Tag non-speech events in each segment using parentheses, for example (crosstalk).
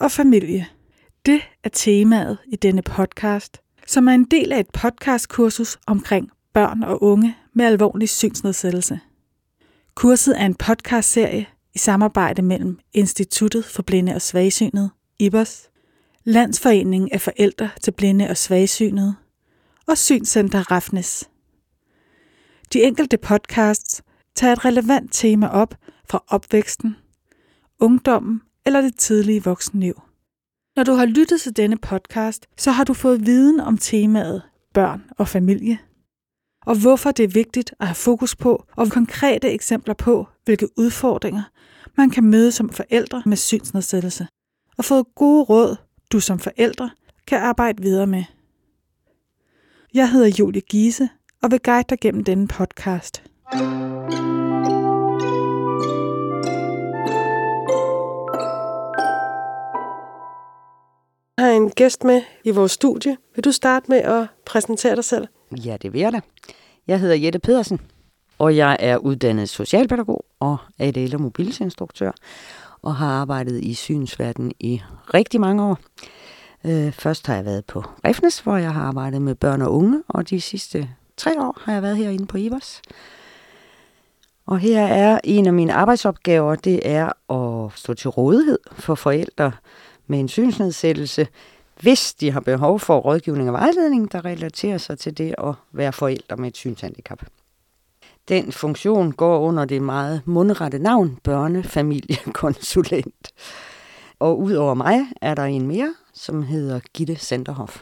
og familie. Det er temaet i denne podcast, som er en del af et podcastkursus omkring børn og unge med alvorlig synsnedsættelse. Kurset er en podcastserie i samarbejde mellem Instituttet for Blinde og Svagsynede, IBOS, Landsforeningen af Forældre til Blinde og Svagsynede og Synscenter Rafnes. De enkelte podcasts tager et relevant tema op fra opvæksten, ungdommen eller det tidlige voksenliv. Når du har lyttet til denne podcast, så har du fået viden om temaet børn og familie, og hvorfor det er vigtigt at have fokus på og konkrete eksempler på, hvilke udfordringer man kan møde som forældre med synsnedsættelse, og fået gode råd, du som forældre kan arbejde videre med. Jeg hedder Julie Giese og vil guide dig gennem denne podcast. Jeg har en gæst med i vores studie. Vil du starte med at præsentere dig selv? Ja, det vil jeg da. Jeg hedder Jette Pedersen, og jeg er uddannet socialpædagog og ADL- og mobilitetsinstruktør, og har arbejdet i synsverdenen i rigtig mange år. Øh, først har jeg været på Refnes, hvor jeg har arbejdet med børn og unge, og de sidste tre år har jeg været herinde på IVOS. Og her er en af mine arbejdsopgaver, det er at stå til rådighed for forældre med en synsnedsættelse, hvis de har behov for rådgivning og vejledning, der relaterer sig til det at være forældre med et synshandicap. Den funktion går under det meget mundrette navn børnefamiliekonsulent. Og udover mig er der en mere, som hedder Gitte Senderhoff.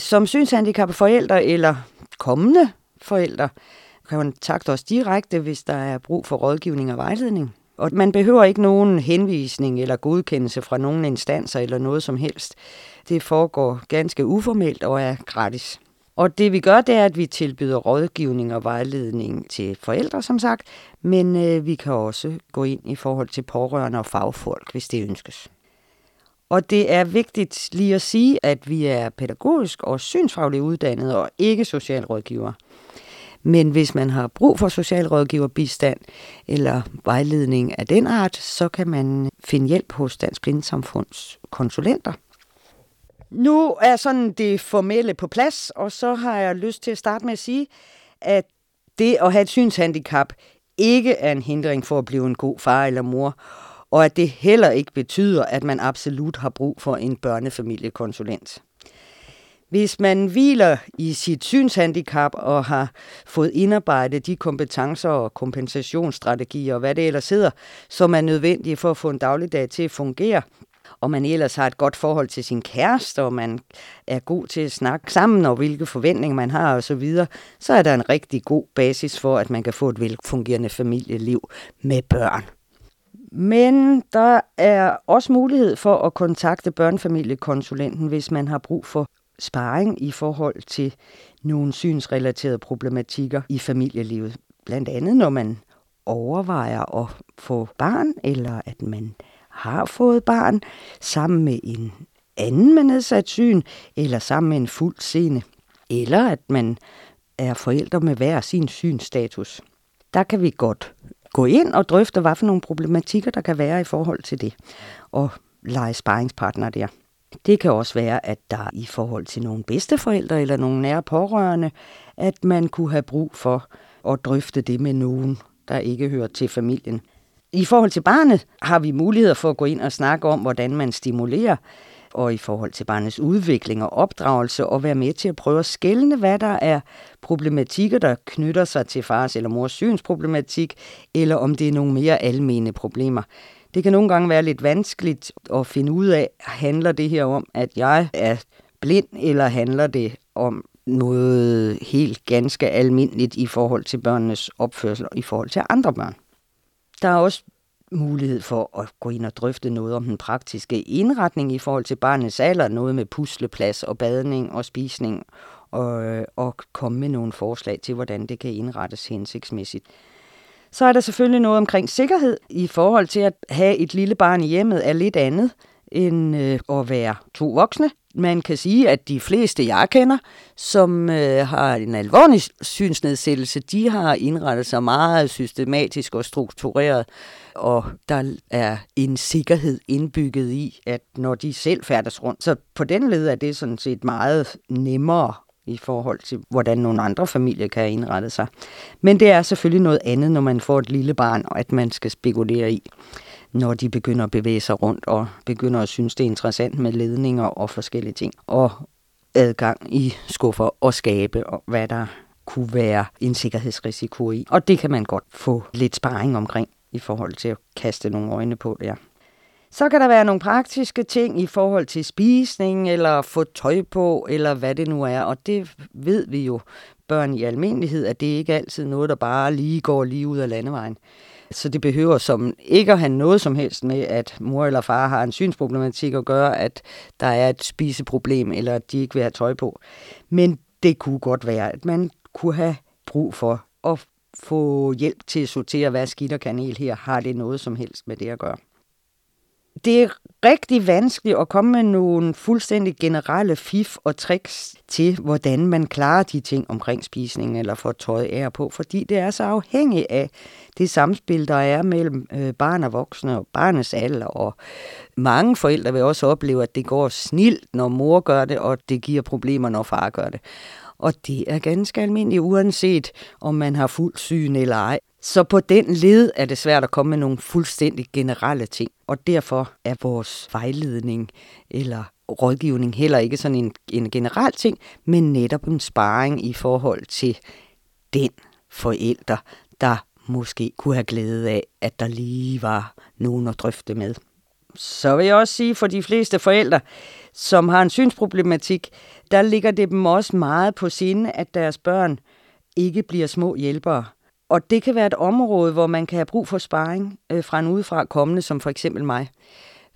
Som synshandicappede forældre eller kommende forældre kan kontakte os direkte, hvis der er brug for rådgivning og vejledning. Og man behøver ikke nogen henvisning eller godkendelse fra nogen instanser eller noget som helst. Det foregår ganske uformelt og er gratis. Og det vi gør, det er, at vi tilbyder rådgivning og vejledning til forældre, som sagt, men øh, vi kan også gå ind i forhold til pårørende og fagfolk, hvis det ønskes. Og det er vigtigt lige at sige, at vi er pædagogisk og synsfagligt uddannede og ikke socialrådgiver. Men hvis man har brug for socialrådgiverbistand eller vejledning af den art, så kan man finde hjælp hos Dansk Blindesamfunds konsulenter. Nu er sådan det formelle på plads, og så har jeg lyst til at starte med at sige, at det at have et synshandicap ikke er en hindring for at blive en god far eller mor, og at det heller ikke betyder, at man absolut har brug for en børnefamiliekonsulent. Hvis man hviler i sit synshandicap og har fået indarbejdet de kompetencer og kompensationsstrategier og hvad det ellers hedder, som er nødvendige for at få en dagligdag til at fungere, og man ellers har et godt forhold til sin kæreste, og man er god til at snakke sammen, og hvilke forventninger man har osv., så, så er der en rigtig god basis for, at man kan få et velfungerende familieliv med børn. Men der er også mulighed for at kontakte børnefamiliekonsulenten, hvis man har brug for sparring i forhold til nogle synsrelaterede problematikker i familielivet. Blandt andet når man overvejer at få barn, eller at man har fået barn, sammen med en anden med nedsat syn, eller sammen med en fuld seende, eller at man er forældre med hver sin synstatus. Der kan vi godt gå ind og drøfte, hvad for nogle problematikker, der kan være i forhold til det, og lege sparringspartner der. Det kan også være, at der i forhold til nogle bedsteforældre eller nogle nære pårørende, at man kunne have brug for at drøfte det med nogen, der ikke hører til familien. I forhold til barnet har vi muligheder for at gå ind og snakke om, hvordan man stimulerer, og i forhold til barnets udvikling og opdragelse, og være med til at prøve at skælne, hvad der er problematikker, der knytter sig til fars eller mors synsproblematik, eller om det er nogle mere almene problemer. Det kan nogle gange være lidt vanskeligt at finde ud af, handler det her om, at jeg er blind, eller handler det om noget helt ganske almindeligt i forhold til børnenes opførsel og i forhold til andre børn. Der er også mulighed for at gå ind og drøfte noget om den praktiske indretning i forhold til barnets alder, noget med pusleplads og badning og spisning, og, øh, og komme med nogle forslag til, hvordan det kan indrettes hensigtsmæssigt. Så er der selvfølgelig noget omkring sikkerhed i forhold til at have et lille barn i hjemmet er lidt andet end øh, at være to voksne. Man kan sige, at de fleste, jeg kender, som øh, har en alvorlig synsnedsættelse, de har indrettet sig meget systematisk og struktureret, og der er en sikkerhed indbygget i, at når de selv færdes rundt, så på den led er det sådan set meget nemmere i forhold til, hvordan nogle andre familier kan indrette sig. Men det er selvfølgelig noget andet, når man får et lille barn, og at man skal spekulere i når de begynder at bevæge sig rundt og begynder at synes, det er interessant med ledninger og forskellige ting. Og adgang i skuffer og skabe, og hvad der kunne være en sikkerhedsrisiko i. Og det kan man godt få lidt sparring omkring i forhold til at kaste nogle øjne på det. Ja. Så kan der være nogle praktiske ting i forhold til spisning, eller få tøj på, eller hvad det nu er. Og det ved vi jo, børn i almindelighed, at det ikke altid noget, der bare lige går lige ud af landevejen. Så det behøver som ikke at have noget som helst med, at mor eller far har en synsproblematik at gøre, at der er et spiseproblem, eller at de ikke vil have tøj på. Men det kunne godt være, at man kunne have brug for at få hjælp til at sortere, hvad skidt og kanel her, har det noget som helst med det at gøre det er rigtig vanskeligt at komme med nogle fuldstændig generelle fif og tricks til, hvordan man klarer de ting omkring spisning eller får tøj af på, fordi det er så afhængigt af det samspil, der er mellem øh, barn og voksne og barnets alder. Og mange forældre vil også opleve, at det går snilt, når mor gør det, og det giver problemer, når far gør det. Og det er ganske almindeligt, uanset om man har fuld syn eller ej. Så på den led er det svært at komme med nogle fuldstændig generelle ting, og derfor er vores vejledning eller rådgivning heller ikke sådan en, en generel ting, men netop en sparring i forhold til den forælder, der måske kunne have glæde af, at der lige var nogen at drøfte med. Så vil jeg også sige, for de fleste forældre, som har en synsproblematik, der ligger det dem også meget på sinde, at deres børn ikke bliver små hjælpere. Og det kan være et område, hvor man kan have brug for sparring øh, fra en udefra kommende, som for eksempel mig.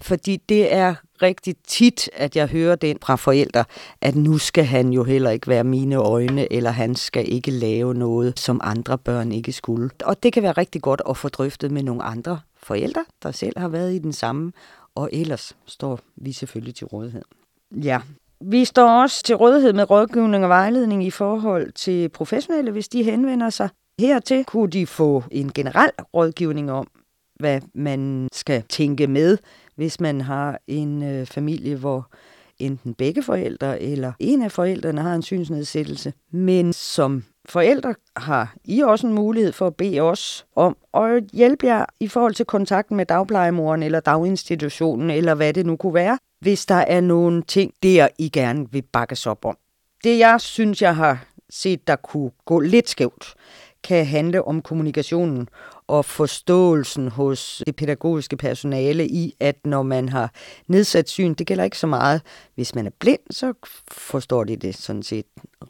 Fordi det er rigtig tit, at jeg hører den fra forældre, at nu skal han jo heller ikke være mine øjne, eller han skal ikke lave noget, som andre børn ikke skulle. Og det kan være rigtig godt at få drøftet med nogle andre forældre, der selv har været i den samme, og ellers står vi selvfølgelig til rådighed. Ja, vi står også til rådighed med rådgivning og vejledning i forhold til professionelle, hvis de henvender sig. Hertil kunne de få en generel rådgivning om, hvad man skal tænke med, hvis man har en øh, familie, hvor enten begge forældre eller en af forældrene har en synsnedsættelse. Men som forældre har I også en mulighed for at bede os om at hjælpe jer i forhold til kontakten med dagplejemoren eller daginstitutionen, eller hvad det nu kunne være, hvis der er nogle ting, der I gerne vil bakkes op om. Det jeg synes, jeg har set, der kunne gå lidt skævt, kan handle om kommunikationen og forståelsen hos det pædagogiske personale i, at når man har nedsat syn, det gælder ikke så meget. Hvis man er blind, så forstår de det sådan set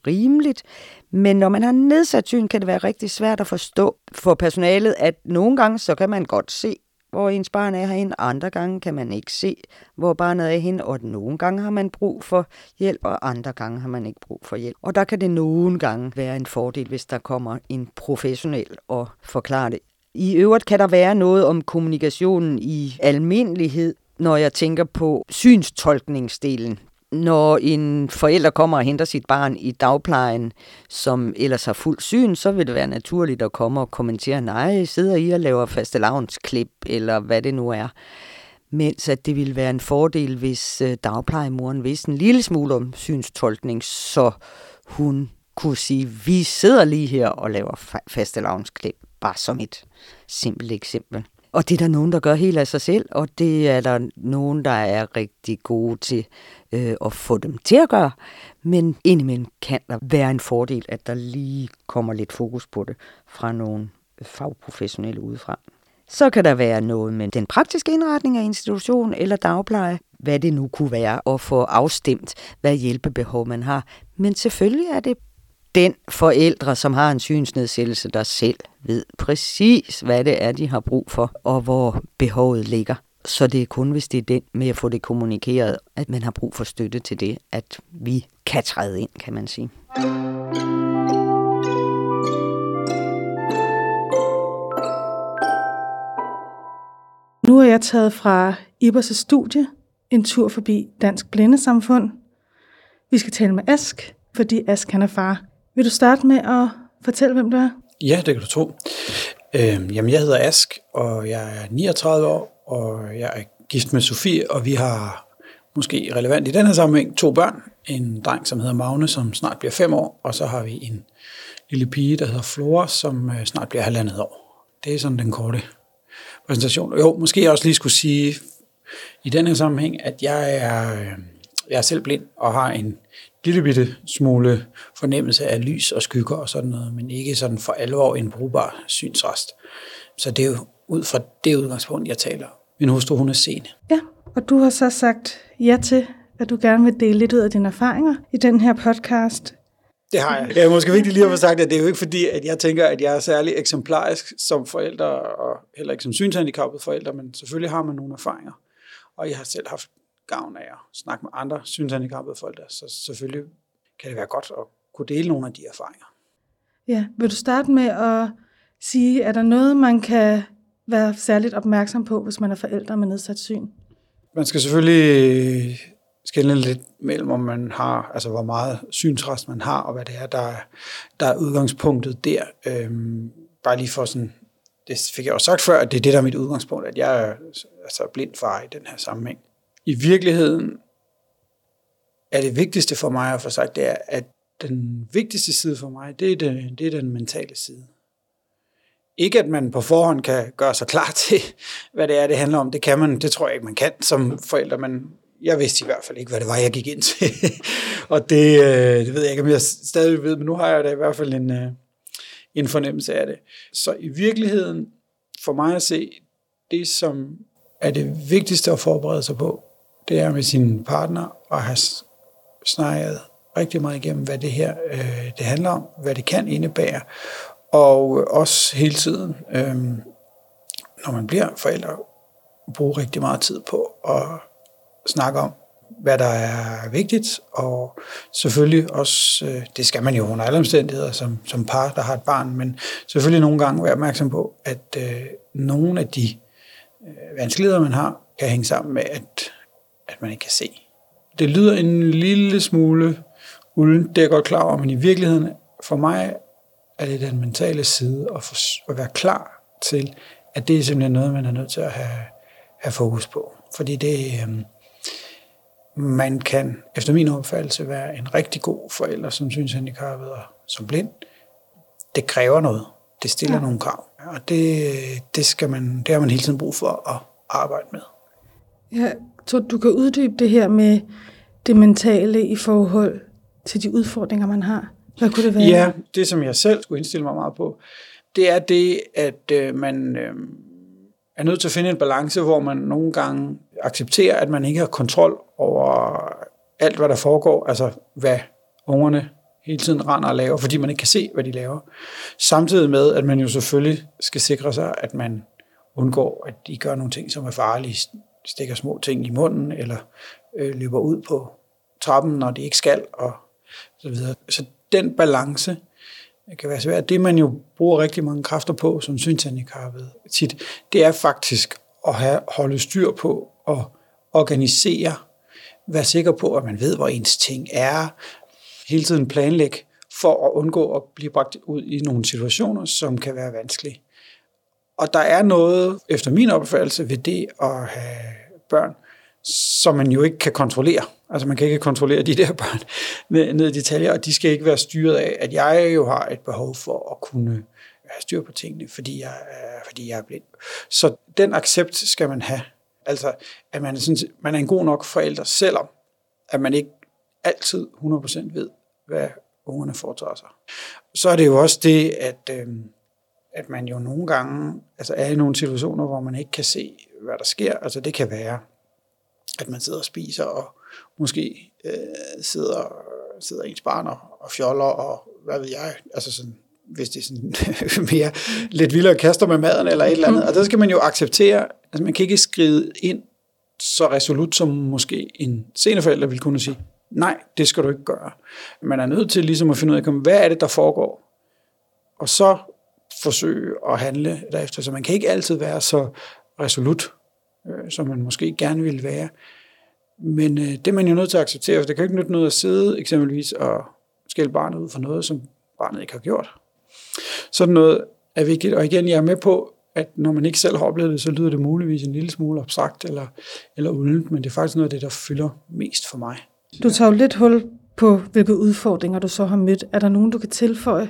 rimeligt. Men når man har nedsat syn, kan det være rigtig svært at forstå for personalet, at nogle gange så kan man godt se, hvor ens barn er herinde. Andre gange kan man ikke se, hvor barnet er henne, og nogle gange har man brug for hjælp, og andre gange har man ikke brug for hjælp. Og der kan det nogle gange være en fordel, hvis der kommer en professionel og forklarer det. I øvrigt kan der være noget om kommunikationen i almindelighed, når jeg tænker på synstolkningsdelen når en forælder kommer og henter sit barn i dagplejen, som ellers har fuld syn, så vil det være naturligt at komme og kommentere, nej, sidder I og laver fastelavnsklip, eller hvad det nu er. Mens at det ville være en fordel, hvis øh, dagplejemoren vidste en lille smule om synstolkning, så hun kunne sige, vi sidder lige her og laver fastelavnsklip, bare som et simpelt eksempel. Og det er der nogen, der gør helt af sig selv, og det er der nogen, der er rigtig gode til øh, at få dem til at gøre. Men indimellem kan der være en fordel, at der lige kommer lidt fokus på det fra nogle fagprofessionelle udefra. Så kan der være noget med den praktiske indretning af institution eller dagpleje, hvad det nu kunne være, og få afstemt, hvad hjælpebehov man har. Men selvfølgelig er det den forældre, som har en synsnedsættelse, der selv ved præcis, hvad det er, de har brug for, og hvor behovet ligger. Så det er kun, hvis det er den med at få det kommunikeret, at man har brug for støtte til det, at vi kan træde ind, kan man sige. Nu er jeg taget fra Ibers studie, en tur forbi Dansk Blindesamfund, Vi skal tale med Ask, fordi Ask han er far. Vil du starte med at fortælle, hvem du er? Ja, det kan du tro. Øh, jamen, jeg hedder Ask, og jeg er 39 år, og jeg er gift med Sofie, og vi har måske relevant i den her sammenhæng to børn. En dreng, som hedder Magne, som snart bliver fem år, og så har vi en lille pige, der hedder Flora, som øh, snart bliver halvandet år. Det er sådan den korte præsentation. Jo, måske jeg også lige skulle sige i den her sammenhæng, at jeg er, øh, jeg er selv blind og har en lille bitte smule fornemmelse af lys og skygger og sådan noget, men ikke sådan for alvor en brugbar synsrest. Så det er jo ud fra det udgangspunkt, jeg taler. Min hustru, hun er seende. Ja, og du har så sagt ja til, at du gerne vil dele lidt ud af dine erfaringer i den her podcast. Det har jeg. Det er måske vigtigt lige at få sagt, at det er jo ikke fordi, at jeg tænker, at jeg er særlig eksemplarisk som forældre, og heller ikke som synshandicappet forældre, men selvfølgelig har man nogle erfaringer. Og jeg har selv haft gavn af at snakke med andre synshandicappede forældre, så selvfølgelig kan det være godt at kunne dele nogle af de erfaringer. Ja, vil du starte med at sige, er der noget, man kan være særligt opmærksom på, hvis man er forældre med nedsat syn? Man skal selvfølgelig skille lidt mellem, om man har, altså hvor meget synsrest man har, og hvad det er, der, er, der er udgangspunktet der. Øhm, bare lige for sådan, det fik jeg også sagt før, at det er det, der er mit udgangspunkt, at jeg er altså blind far i den her sammenhæng. I virkeligheden er det vigtigste for mig at få sagt, det er, at den vigtigste side for mig, det er, det, det er den mentale side. Ikke at man på forhånd kan gøre sig klar (laughs) til, hvad det er, det handler om. Det kan man, det tror jeg ikke, man kan som forældre, men jeg vidste i hvert fald ikke, hvad det var, jeg gik ind til. (laughs) og det, øh, det ved jeg ikke, om jeg stadig ved, men nu har jeg da i hvert fald en, øh, en fornemmelse af det. Så i virkeligheden, for mig at se, det som er det vigtigste at forberede sig på, det er med sin partner og have snakket rigtig meget igennem, hvad det her øh, det handler om, hvad det kan indebære, og også hele tiden, øh, når man bliver forældre, bruge rigtig meget tid på at snakke om, hvad der er vigtigt, og selvfølgelig også, øh, det skal man jo under alle omstændigheder som, som par, der har et barn, men selvfølgelig nogle gange være opmærksom på, at øh, nogle af de øh, vanskeligheder, man har, kan hænge sammen med, at, at man ikke kan se. Det lyder en lille smule uden, det er jeg godt klar over, men i virkeligheden, for mig er det den mentale side at, for, at være klar til, at det er simpelthen noget, man er nødt til at have, have fokus på. Fordi det, øh, man kan efter min opfattelse være en rigtig god forælder som synshandicappet og som blind. Det kræver noget. Det stiller ja. nogle krav. Og det, det, skal man, det har man hele tiden brug for at arbejde med. Ja, så du kan uddybe det her med det mentale i forhold til de udfordringer, man har. Hvad kunne det være? Ja, det som jeg selv skulle indstille mig meget på, det er det, at øh, man øh, er nødt til at finde en balance, hvor man nogle gange accepterer, at man ikke har kontrol over alt, hvad der foregår, altså hvad ungerne hele tiden render og laver, fordi man ikke kan se, hvad de laver. Samtidig med, at man jo selvfølgelig skal sikre sig, at man undgår, at de gør nogle ting, som er farlige, stikker små ting i munden, eller øh, løber ud på trappen, når de ikke skal, og så videre. Så den balance kan være svært. Det, man jo bruger rigtig mange kræfter på, som synshandicappet tit, det er faktisk at have, holde styr på og organisere, være sikker på, at man ved, hvor ens ting er, hele tiden planlægge for at undgå at blive bragt ud i nogle situationer, som kan være vanskelige. Og der er noget, efter min opfattelse, ved det at have børn, som man jo ikke kan kontrollere. Altså man kan ikke kontrollere de der børn ned i detaljer, og de skal ikke være styret af, at jeg jo har et behov for at kunne have styr på tingene, fordi jeg, fordi jeg er blind. Så den accept skal man have. Altså, at man synes, man er en god nok forælder, selvom at man ikke altid 100% ved, hvad ungerne foretager sig. Så er det jo også det, at, øh, at man jo nogle gange altså er i nogle situationer, hvor man ikke kan se, hvad der sker. Altså det kan være, at man sidder og spiser, og måske øh, sidder, sidder ens barn og, og fjoller, og hvad ved jeg, altså sådan, hvis det er sådan (laughs) mere lidt vildere kaster med maden eller et eller andet. Og der skal man jo acceptere, altså man kan ikke skride ind så resolut, som måske en seneforælder vil kunne sige, nej, det skal du ikke gøre. Man er nødt til ligesom at finde ud af, hvad er det, der foregår? Og så forsøge at handle derefter. Så man kan ikke altid være så resolut, øh, som man måske gerne ville være. Men øh, det er man jo nødt til at acceptere, for det kan jo ikke nytte noget at sidde eksempelvis og skælde barnet ud for noget, som barnet ikke har gjort. Sådan noget er vigtigt, og igen, jeg er med på, at når man ikke selv har oplevet det, så lyder det muligvis en lille smule abstrakt eller, eller uldent, men det er faktisk noget af det, der fylder mest for mig. Du tager jo lidt hul på, hvilke udfordringer du så har mødt. Er der nogen, du kan tilføje?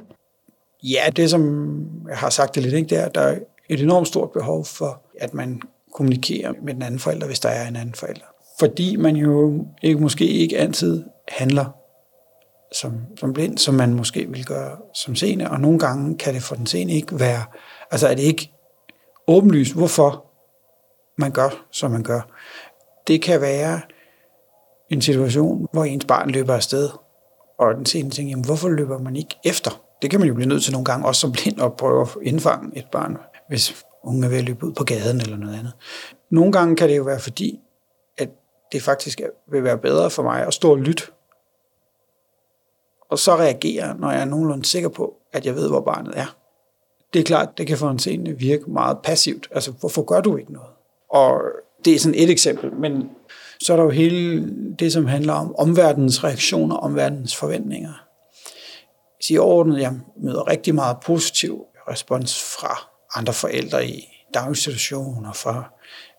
Ja, det som jeg har sagt det lidt, ikke, det er, at der er et enormt stort behov for, at man kommunikerer med den anden forælder, hvis der er en anden forælder. Fordi man jo ikke, måske ikke altid handler som, som blind, som man måske vil gøre som seende, og nogle gange kan det for den seende ikke være, altså er det ikke åbenlyst, hvorfor man gør, som man gør. Det kan være en situation, hvor ens barn løber afsted, og den seende tænker, jamen, hvorfor løber man ikke efter? Det kan man jo blive nødt til nogle gange, også som blind, at prøve at indfange et barn, hvis unge er ved at løbe ud på gaden eller noget andet. Nogle gange kan det jo være fordi, at det faktisk vil være bedre for mig at stå og lytte og så reagere, når jeg er nogenlunde sikker på, at jeg ved, hvor barnet er. Det er klart, det kan for en scene virke meget passivt. Altså, hvorfor gør du ikke noget? Og det er sådan et eksempel, men så er der jo hele det, som handler om omverdens reaktioner, omverdens forventninger sige ordnet, jeg møder rigtig meget positiv respons fra andre forældre i daginstitutioner, fra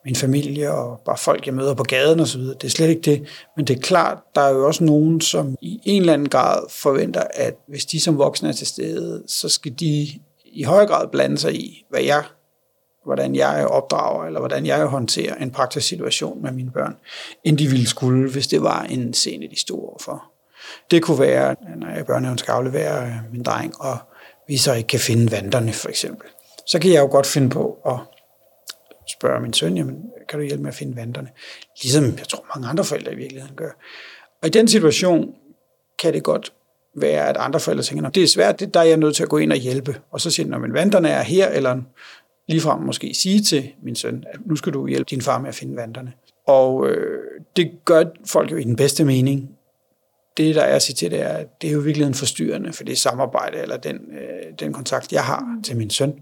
min familie og bare folk, jeg møder på gaden og så videre. Det er slet ikke det. Men det er klart, der er jo også nogen, som i en eller anden grad forventer, at hvis de som voksne er til stede, så skal de i høj grad blande sig i, hvad jeg, hvordan jeg opdrager, eller hvordan jeg håndterer en praktisk situation med mine børn, end de ville skulle, hvis det var en scene, de stod overfor. Det kunne være, når jeg i børnehaven skal aflevere øh, min dreng, og vi så ikke kan finde vanderne, for eksempel. Så kan jeg jo godt finde på at spørge min søn, jamen, kan du hjælpe med at finde vanterne? Ligesom jeg tror mange andre forældre i virkeligheden gør. Og i den situation kan det godt være, at andre forældre tænker, det er svært, det, der er jeg nødt til at gå ind og hjælpe. Og så siger de, vanterne er her, eller ligefrem måske sige til min søn, at nu skal du hjælpe din far med at finde vanterne. Og øh, det gør folk jo i den bedste mening. Det, der er at sige til, det er, at det er jo virkelig en forstyrrende for det samarbejde, eller den, øh, den kontakt, jeg har til min søn.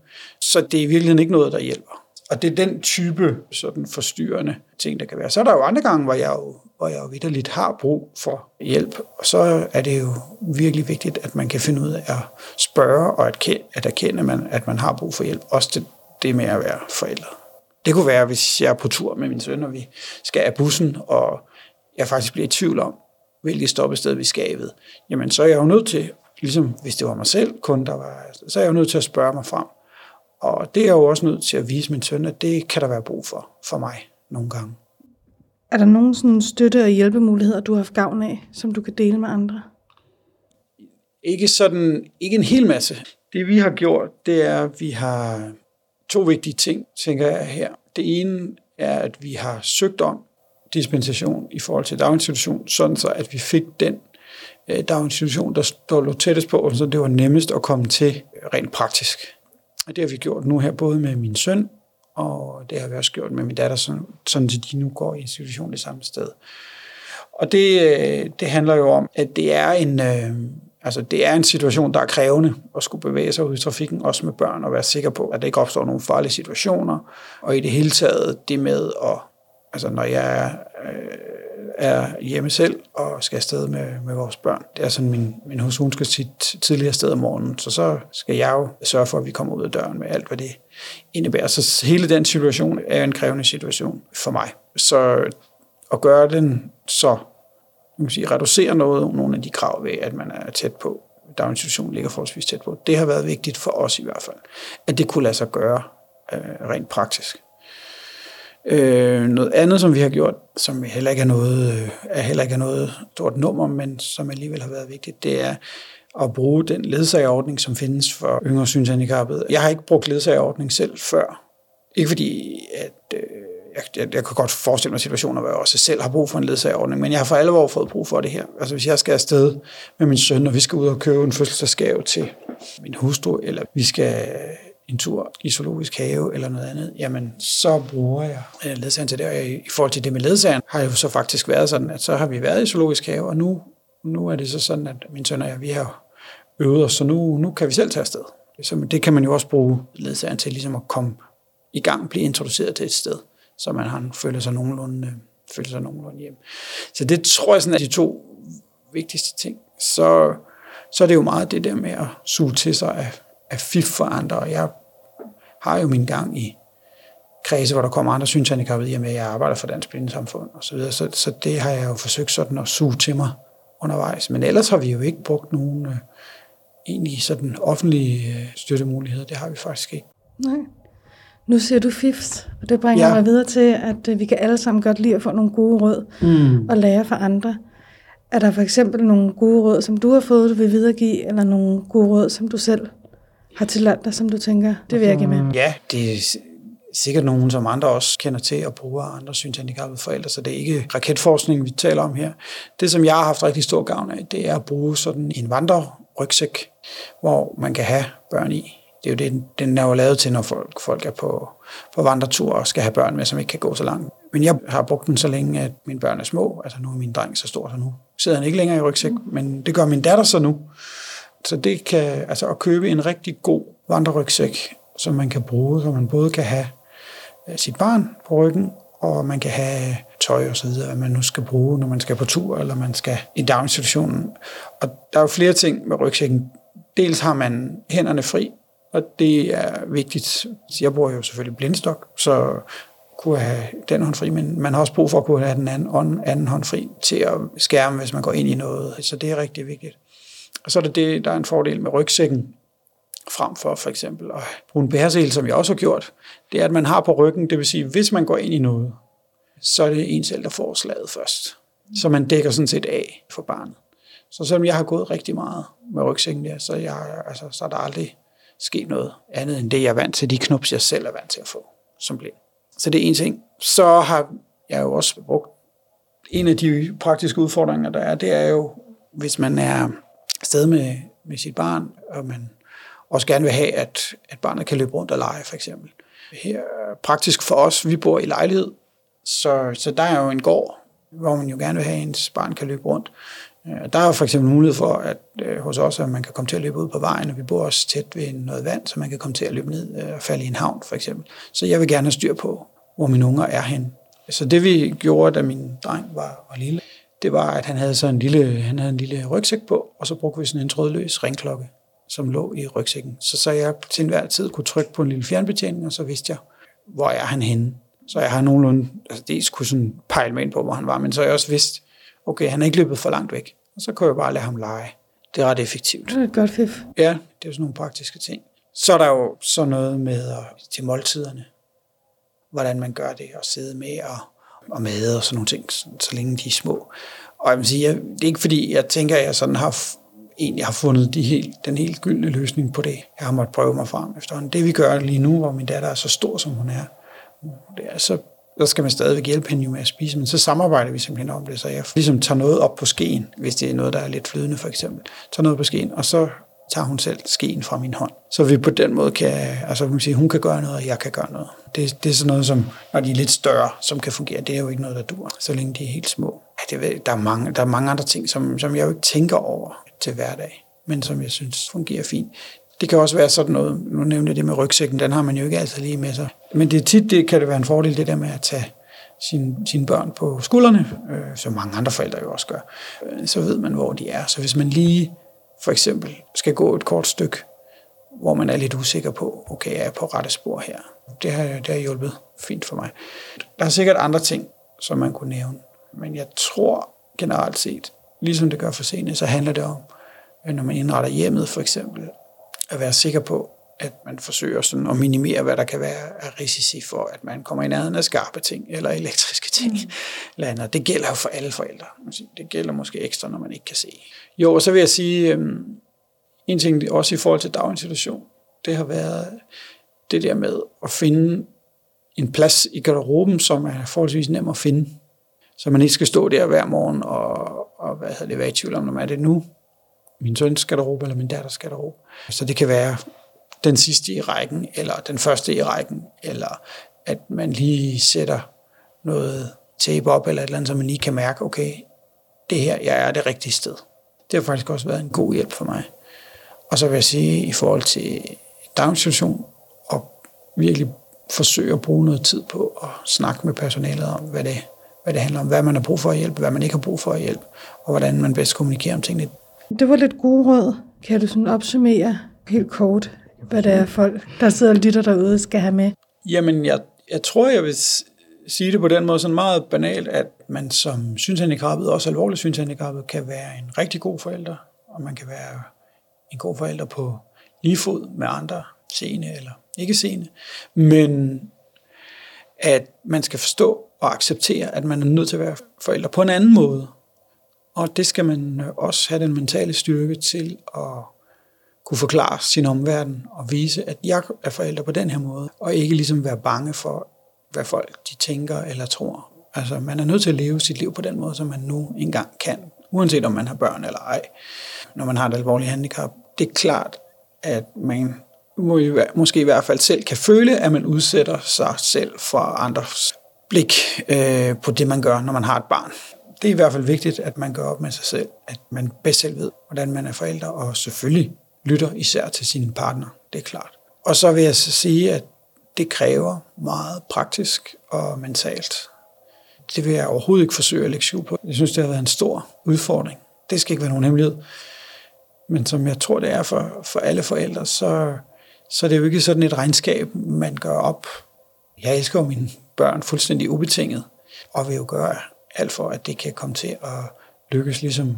Så det er i virkeligheden ikke noget, der hjælper. Og det er den type sådan forstyrrende ting, der kan være. Så er der jo andre gange, hvor jeg jo, hvor jeg jo vidderligt har brug for hjælp. Og så er det jo virkelig vigtigt, at man kan finde ud af at spørge og at, at erkende, at man, at man har brug for hjælp. Også det, det med at være forældre. Det kunne være, hvis jeg er på tur med min søn, og vi skal af bussen, og jeg faktisk bliver i tvivl om, hvilket stoppested vi skal ved. Jamen, så er jeg jo nødt til, ligesom hvis det var mig selv kun, der var, så er jeg jo nødt til at spørge mig frem. Og det er jeg jo også nødt til at vise min søn, at det kan der være brug for, for mig nogle gange. Er der nogen sådan støtte- og hjælpemuligheder, du har haft gavn af, som du kan dele med andre? Ikke sådan, ikke en hel masse. Det vi har gjort, det er, at vi har to vigtige ting, tænker jeg her. Det ene er, at vi har søgt om dispensation i forhold til daginstitution, sådan så at vi fik den øh, daginstitution, der stod tættest på, så det var nemmest at komme til rent praktisk. Og det har vi gjort nu her, både med min søn, og det har vi også gjort med min datter, sådan, sådan at de nu går i institution det samme sted. Og det, øh, det handler jo om, at det er en, øh, altså det er en situation, der er krævende at skulle bevæge sig ud i trafikken, også med børn, og være sikker på, at der ikke opstår nogle farlige situationer. Og i det hele taget det med at, altså når jeg er, øh, er hjemme selv og skal afsted med, med vores børn. Det er sådan, min, min hus, hun skal sit tidligere afsted om morgenen, så så skal jeg jo sørge for, at vi kommer ud af døren med alt, hvad det indebærer. Så hele den situation er en krævende situation for mig. Så at gøre den så man kan sige, reducere noget, nogle af de krav ved, at man er tæt på, daginstitutionen ligger forholdsvis tæt på. Det har været vigtigt for os i hvert fald, at det kunne lade sig gøre øh, rent praktisk. Øh, noget andet, som vi har gjort, som heller ikke er noget, øh, er heller ikke er noget stort nummer, men som alligevel har været vigtigt, det er at bruge den ledsagerordning, som findes for yngre synshandicappede. Jeg har ikke brugt ledsagerordning selv før. Ikke fordi, at øh, jeg, jeg, jeg kan godt forestille mig situationer, hvor jeg også selv har brug for en ledsagerordning, men jeg har for alvor fået brug for det her. Altså hvis jeg skal afsted med min søn, og vi skal ud og købe en fødselsdagsgave til min hustru, eller vi skal en tur i zoologisk have eller noget andet, jamen så bruger jeg øh, ledsageren til det. Og i forhold til det med ledsageren, har jo så faktisk været sådan, at så har vi været i zoologisk have, og nu, nu er det så sådan, at min søn og jeg, vi har øvet os, så nu, nu kan vi selv tage afsted. Så det kan man jo også bruge ledsageren til ligesom at komme i gang, blive introduceret til et sted, så man har, føler sig nogenlunde føler sig nogenlunde hjem. Så det tror jeg sådan er de to vigtigste ting. Så, så er det jo meget det der med at suge til sig af, af fif for andre, og jeg har jo min gang i kredse, hvor der kommer andre synshandicappede i og med, at jeg arbejder for Dansk Blindesamfund og så videre. Så, så det har jeg jo forsøgt sådan at suge til mig undervejs. Men ellers har vi jo ikke brugt nogen øh, egentlig sådan offentlige øh, støttemuligheder. Det har vi faktisk ikke. Nej. Nu siger du fifs, og det bringer ja. mig videre til, at øh, vi kan alle sammen godt lide at få nogle gode råd mm. og lære fra andre. Er der for eksempel nogle gode råd, som du har fået, du vil videregive, eller nogle gode råd, som du selv har tillandt dig, som du tænker, det vil jeg give med? Ja, det er sikkert nogen, som andre også kender til og bruger andre synshandicappede forældre, så det er ikke raketforskning, vi taler om her. Det, som jeg har haft rigtig stor gavn af, det er at bruge sådan en vandrerygsæk, hvor man kan have børn i. Det er jo det, den er jo lavet til, når folk, folk er på, på vandretur og skal have børn med, som ikke kan gå så langt. Men jeg har brugt den så længe, at mine børn er små. Altså nu er min dreng så stor, så nu sidder han ikke længere i rygsæk, men det gør min datter så nu. Så det kan, altså at købe en rigtig god vandrerygsæk, som man kan bruge, så man både kan have øh, sit barn på ryggen, og man kan have tøj og så videre, hvad man nu skal bruge, når man skal på tur, eller man skal i daginstitutionen. Og der er jo flere ting med rygsækken. Dels har man hænderne fri, og det er vigtigt. Jeg bruger jo selvfølgelig blindstok, så kunne have den hånd fri, men man har også brug for at kunne have den anden, anden hånd fri til at skærme, hvis man går ind i noget. Så det er rigtig vigtigt. Og så er det, det der er en fordel med rygsækken, frem for for eksempel at bruge en bæresel, som jeg også har gjort, det er, at man har på ryggen, det vil sige, hvis man går ind i noget, så er det en selv, der får slaget først. Så man dækker sådan set af for barnet. Så selvom jeg har gået rigtig meget med rygsækken der, så, jeg, altså, så er der aldrig sket noget andet end det, jeg er vant til, de knups, jeg selv er vant til at få som blind. Så det er en ting. Så har jeg jo også brugt en af de praktiske udfordringer, der er, det er jo, hvis man er sted med, med sit barn, og man også gerne vil have, at, at barnet kan løbe rundt og lege, for eksempel. Her praktisk for os, vi bor i lejlighed, så, så der er jo en gård, hvor man jo gerne vil have, at ens barn kan løbe rundt. Øh, der er jo for eksempel mulighed for, at øh, hos os, at man kan komme til at løbe ud på vejen, og vi bor også tæt ved noget vand, så man kan komme til at løbe ned øh, og falde i en havn, for eksempel. Så jeg vil gerne have styr på, hvor mine unger er hen. Så det vi gjorde, da min dreng var, var lille, det var, at han havde så en lille, han havde en lille rygsæk på, og så brugte vi sådan en trådløs ringklokke, som lå i rygsækken. Så, så jeg til enhver tid kunne trykke på en lille fjernbetjening, og så vidste jeg, hvor er han henne. Så jeg har nogenlunde, altså dels kunne sådan pejle mig ind på, hvor han var, men så jeg også vidst, okay, han er ikke løbet for langt væk. Og så kan jeg bare lade ham lege. Det er ret effektivt. Det er et godt fif. Ja, det er sådan nogle praktiske ting. Så er der jo så noget med at, til måltiderne. Hvordan man gør det, og sidde med og, og mad og sådan nogle ting, så, så længe de er små. Og jeg vil sige, jeg, det er ikke fordi, jeg tænker, at jeg sådan har egentlig har fundet de helt, den helt gyldne løsning på det. Jeg har måttet prøve mig frem efterhånden. Det vi gør lige nu, hvor min datter er så stor, som hun er, det er så så skal man stadigvæk hjælpe hende med at spise, men så samarbejder vi simpelthen om det, så jeg ligesom tager noget op på skeen, hvis det er noget, der er lidt flydende for eksempel. Tager noget på skeen, og så tager hun selv skeen fra min hånd. Så vi på den måde kan, altså man sige, hun kan gøre noget, og jeg kan gøre noget. Det, det er sådan noget, som, når de er lidt større, som kan fungere. Det er jo ikke noget, der dur, så længe de er helt små. Ja, det, der, er mange, der er mange andre ting, som, som jeg jo ikke tænker over til hverdag, men som jeg synes fungerer fint. Det kan også være sådan noget, nu nævnte jeg det med rygsækken, den har man jo ikke altid lige med sig. Men det er tit, det kan det være en fordel, det der med at tage sine, sine børn på skuldrene, øh, som mange andre forældre jo også gør, øh, så ved man, hvor de er. Så hvis man lige for eksempel skal gå et kort stykke, hvor man er lidt usikker på, okay, er på rette spor her? Det har, det har hjulpet fint for mig. Der er sikkert andre ting, som man kunne nævne, men jeg tror generelt set, ligesom det gør for sene, så handler det om, når man indretter hjemmet for eksempel, at være sikker på, at man forsøger sådan at minimere, hvad der kan være af risici for, at man kommer i nærheden af skarpe ting, eller elektriske ting. Mm. (laughs) Eller Det gælder jo for alle forældre. Det gælder måske ekstra, når man ikke kan se. Jo, og så vil jeg sige, um, en ting også i forhold til daginstitution, det har været det der med at finde en plads i garderoben, som er forholdsvis nem at finde. Så man ikke skal stå der hver morgen og, og hvad hedder det, være i tvivl om, om er det nu min søns garderobe eller min datters garderobe. Så det kan være den sidste i rækken, eller den første i rækken, eller at man lige sætter noget tape op, eller et eller andet, så man lige kan mærke, okay, det her, jeg er det rigtige sted. Det har faktisk også været en god hjælp for mig. Og så vil jeg sige, i forhold til daginstitution, og virkelig forsøge at bruge noget tid på at snakke med personalet om, hvad det, hvad det handler om, hvad man har brug for at hjælpe, hvad man ikke har brug for at hjælpe, og hvordan man bedst kommunikerer om tingene. Det var lidt gode råd. Kan du sådan opsummere helt kort, hvad det er folk, der sidder og lytter derude, skal have med? Jamen, jeg, jeg tror, jeg vil sige det på den måde sådan meget banalt, at man som synshandicappet, også alvorligt synshandicappet, kan være en rigtig god forælder, og man kan være en god forælder på lige fod med andre seende eller ikke seende. Men at man skal forstå og acceptere, at man er nødt til at være forælder på en anden måde. Og det skal man også have den mentale styrke til at kunne forklare sin omverden og vise, at jeg er forælder på den her måde, og ikke ligesom være bange for, hvad folk de tænker eller tror. Altså, man er nødt til at leve sit liv på den måde, som man nu engang kan, uanset om man har børn eller ej. Når man har et alvorligt handicap, det er klart, at man må i, måske i hvert fald selv kan føle, at man udsætter sig selv for andres blik øh, på det, man gør, når man har et barn. Det er i hvert fald vigtigt, at man gør op med sig selv, at man bedst selv ved, hvordan man er forælder, og selvfølgelig lytter især til sine partner, det er klart. Og så vil jeg så sige, at det kræver meget praktisk og mentalt. Det vil jeg overhovedet ikke forsøge at lægge skjul på. Jeg synes, det har været en stor udfordring. Det skal ikke være nogen hemmelighed. Men som jeg tror, det er for, for alle forældre, så, så det er jo ikke sådan et regnskab, man gør op. Jeg elsker jo mine børn fuldstændig ubetinget, og vil jo gøre alt for, at det kan komme til at lykkes ligesom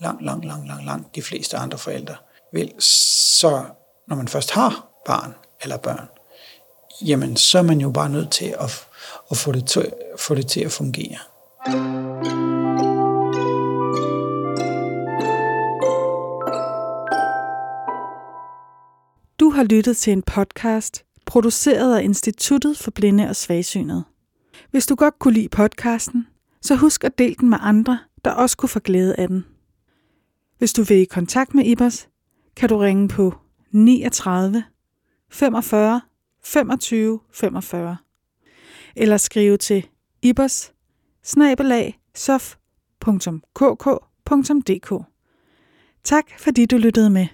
langt, langt, langt, langt, langt de fleste andre forældre vil. Så når man først har barn eller børn, jamen så er man jo bare nødt til at, at få, det til, få det til at fungere. Du har lyttet til en podcast, produceret af Instituttet for Blinde og Svagsynede. Hvis du godt kunne lide podcasten, så husk at dele den med andre, der også kunne få glæde af den. Hvis du vil i kontakt med Ibers, kan du ringe på 39 45 25 45 eller skrive til ibers sof.kk.dk. Tak fordi du lyttede med.